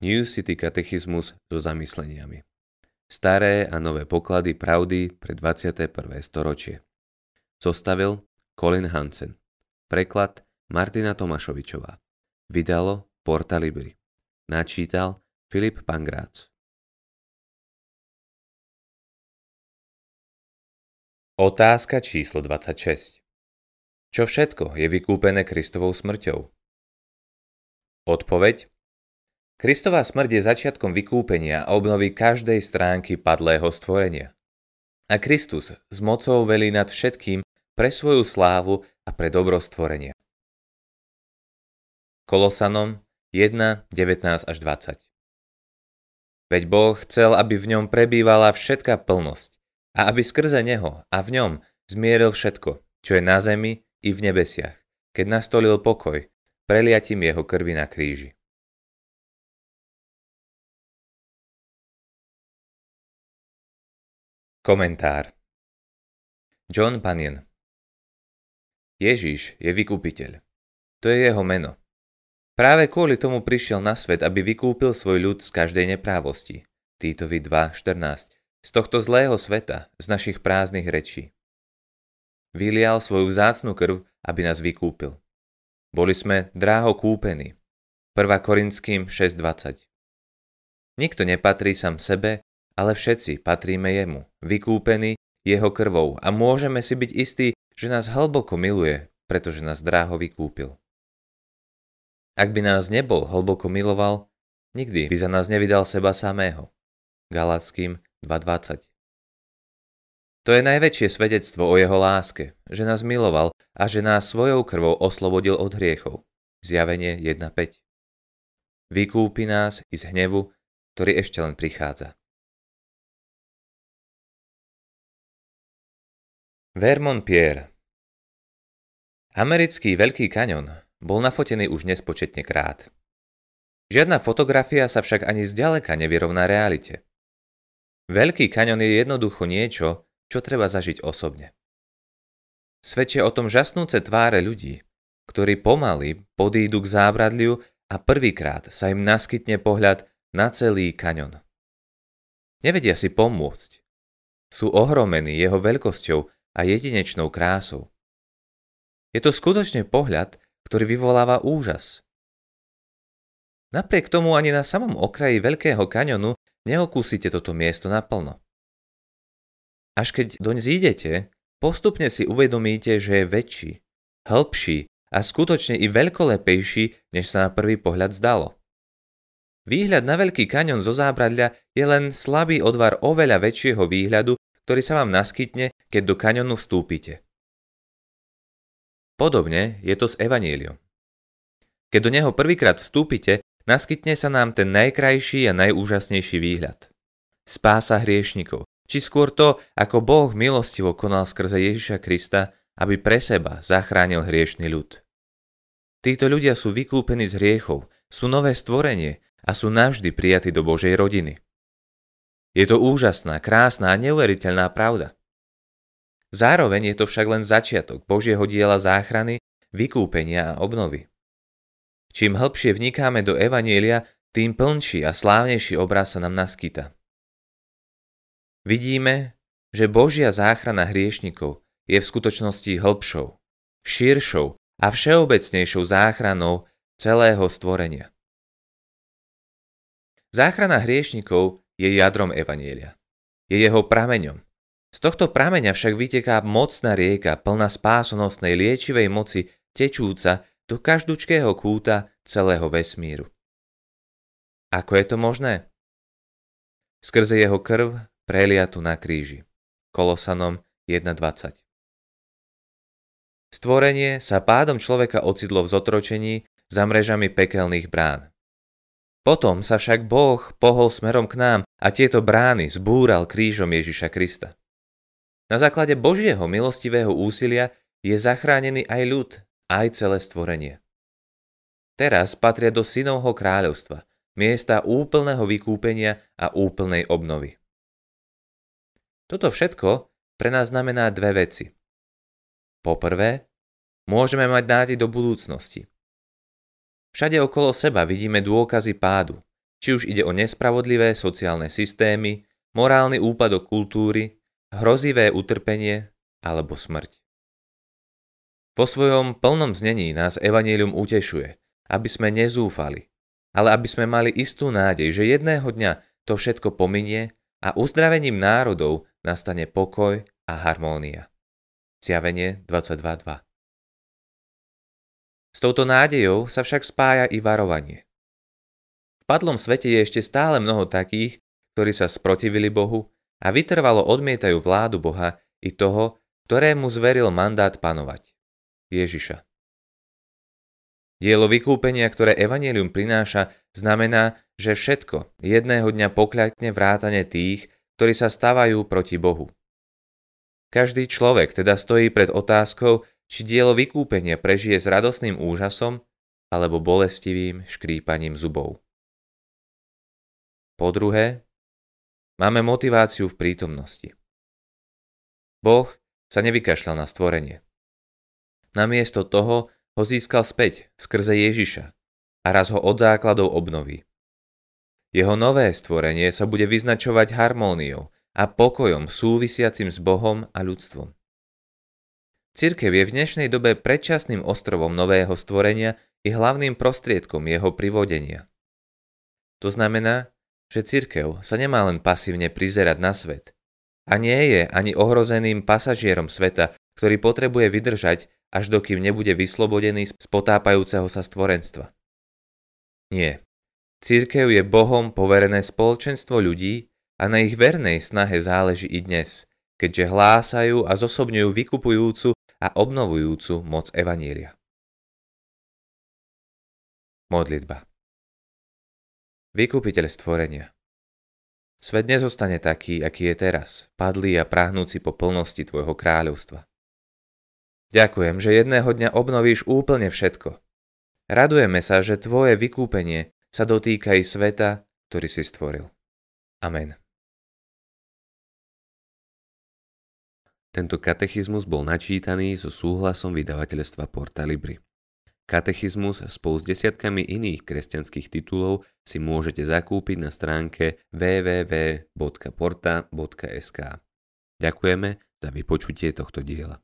New City katechizmus so zamysleniami. Staré a nové poklady pravdy pre 21. storočie. Zostavil Colin Hansen. Preklad Martina Tomašovičová. Vydalo Porta Libri. Načítal Filip Pangrác. Otázka číslo 26. Čo všetko je vykúpené Kristovou smrťou? Odpoveď Kristová smrť je začiatkom vykúpenia a obnovy každej stránky padlého stvorenia. A Kristus s mocou velí nad všetkým pre svoju slávu a pre dobro stvorenia. Kolosanom 1, 19 až 20 Veď Boh chcel, aby v ňom prebývala všetká plnosť a aby skrze Neho a v ňom zmieril všetko, čo je na zemi i v nebesiach, keď nastolil pokoj, preliatím jeho krvi na kríži. Komentár John Bunyan Ježíš je vykúpiteľ. To je jeho meno. Práve kvôli tomu prišiel na svet, aby vykúpil svoj ľud z každej neprávosti. Týtovi 2.14. Z tohto zlého sveta, z našich prázdnych rečí. Vylial svoju vzácnu krv, aby nás vykúpil. Boli sme dráho kúpení. 1. Korinským 6.20 Nikto nepatrí sám sebe, ale všetci patríme jemu, vykúpení jeho krvou a môžeme si byť istí, že nás hlboko miluje, pretože nás dráho vykúpil. Ak by nás nebol hlboko miloval, nikdy by za nás nevydal seba samého. Galackým 2.20 To je najväčšie svedectvo o jeho láske, že nás miloval a že nás svojou krvou oslobodil od hriechov. Zjavenie 1.5 Vykúpi nás i z hnevu, ktorý ešte len prichádza. Vermont Pierre Americký Veľký kaňon bol nafotený už nespočetne krát. Žiadna fotografia sa však ani zďaleka nevyrovná realite. Veľký kaňon je jednoducho niečo, čo treba zažiť osobne. Svedčia o tom žasnúce tváre ľudí, ktorí pomaly podídu k zábradliu a prvýkrát sa im naskytne pohľad na celý kaňon. Nevedia si pomôcť. Sú ohromení jeho veľkosťou a jedinečnou krásou. Je to skutočne pohľad, ktorý vyvoláva úžas. Napriek tomu ani na samom okraji Veľkého kaňonu neokúsite toto miesto naplno. Až keď doň zídete, postupne si uvedomíte, že je väčší, hĺbší a skutočne i veľkolepejší, než sa na prvý pohľad zdalo. Výhľad na Veľký kaňon zo zábradľa je len slabý odvar oveľa väčšieho výhľadu, ktorý sa vám naskytne, keď do kaňonu vstúpite. Podobne je to s evaníliom. Keď do neho prvýkrát vstúpite, naskytne sa nám ten najkrajší a najúžasnejší výhľad. Spása hriešnikov, či skôr to, ako Boh milostivo konal skrze Ježiša Krista, aby pre seba zachránil hriešný ľud. Títo ľudia sú vykúpení z hriechov, sú nové stvorenie a sú navždy prijatí do Božej rodiny. Je to úžasná, krásna a neuveriteľná pravda. Zároveň je to však len začiatok Božieho diela záchrany, vykúpenia a obnovy. Čím hĺbšie vnikáme do Evanielia, tým plnší a slávnejší obraz sa nám naskyta. Vidíme, že Božia záchrana hriešnikov je v skutočnosti hĺbšou, širšou a všeobecnejšou záchranou celého stvorenia. Záchrana hriešnikov je jadrom Evanielia. Je jeho prameňom. Z tohto prameňa však vyteká mocná rieka plná spásonosnej liečivej moci tečúca do každúčkého kúta celého vesmíru. Ako je to možné? Skrze jeho krv preliatu na kríži. Kolosanom 1.20 Stvorenie sa pádom človeka ocitlo v zotročení za mrežami pekelných brán. Potom sa však Boh pohol smerom k nám a tieto brány zbúral krížom Ježiša Krista. Na základe Božieho milostivého úsilia je zachránený aj ľud, aj celé stvorenie. Teraz patria do synovho kráľovstva, miesta úplného vykúpenia a úplnej obnovy. Toto všetko pre nás znamená dve veci. Poprvé, môžeme mať nádej do budúcnosti – Všade okolo seba vidíme dôkazy pádu, či už ide o nespravodlivé sociálne systémy, morálny úpadok kultúry, hrozivé utrpenie alebo smrť. Vo svojom plnom znení nás Evangelium utešuje, aby sme nezúfali, ale aby sme mali istú nádej, že jedného dňa to všetko pominie a uzdravením národov nastane pokoj a harmónia. Zjavenie 22.2 S touto nádejou sa však spája i varovanie. V padlom svete je ešte stále mnoho takých, ktorí sa sprotivili Bohu a vytrvalo odmietajú vládu Boha i toho, ktorému zveril mandát panovať. Ježiša. Dielo vykúpenia, ktoré Evangelium prináša, znamená, že všetko jedného dňa pokľakne vrátane tých, ktorí sa stávajú proti Bohu. Každý človek teda stojí pred otázkou, či dielo vykúpenia prežije s radosným úžasom alebo bolestivým škrípaním zubov. Po druhé, máme motiváciu v prítomnosti. Boh sa nevykašľal na stvorenie. Namiesto toho ho získal späť skrze Ježiša a raz ho od základov obnoví. Jeho nové stvorenie sa bude vyznačovať harmóniou a pokojom súvisiacim s Bohom a ľudstvom. Cirkev je v dnešnej dobe predčasným ostrovom nového stvorenia i hlavným prostriedkom jeho privodenia. To znamená, že cirkev sa nemá len pasívne prizerať na svet a nie je ani ohrozeným pasažierom sveta, ktorý potrebuje vydržať až dokým nebude vyslobodený z potápajúceho sa stvorenstva. Nie. Církev je Bohom poverené spoločenstvo ľudí a na ich vernej snahe záleží i dnes, keďže hlásajú a zosobňujú vykupujúcu a obnovujúcu moc Evanília. Modlitba Vykupiteľ stvorenia Svet nezostane taký, aký je teraz, padlý a prahnúci po plnosti Tvojho kráľovstva. Ďakujem, že jedného dňa obnovíš úplne všetko. Radujeme sa, že tvoje vykúpenie sa dotýka i sveta, ktorý si stvoril. Amen. Tento katechizmus bol načítaný so súhlasom vydavateľstva Porta Libri. Katechizmus spolu s desiatkami iných kresťanských titulov si môžete zakúpiť na stránke www.porta.sk. Ďakujeme za vypočutie tohto diela.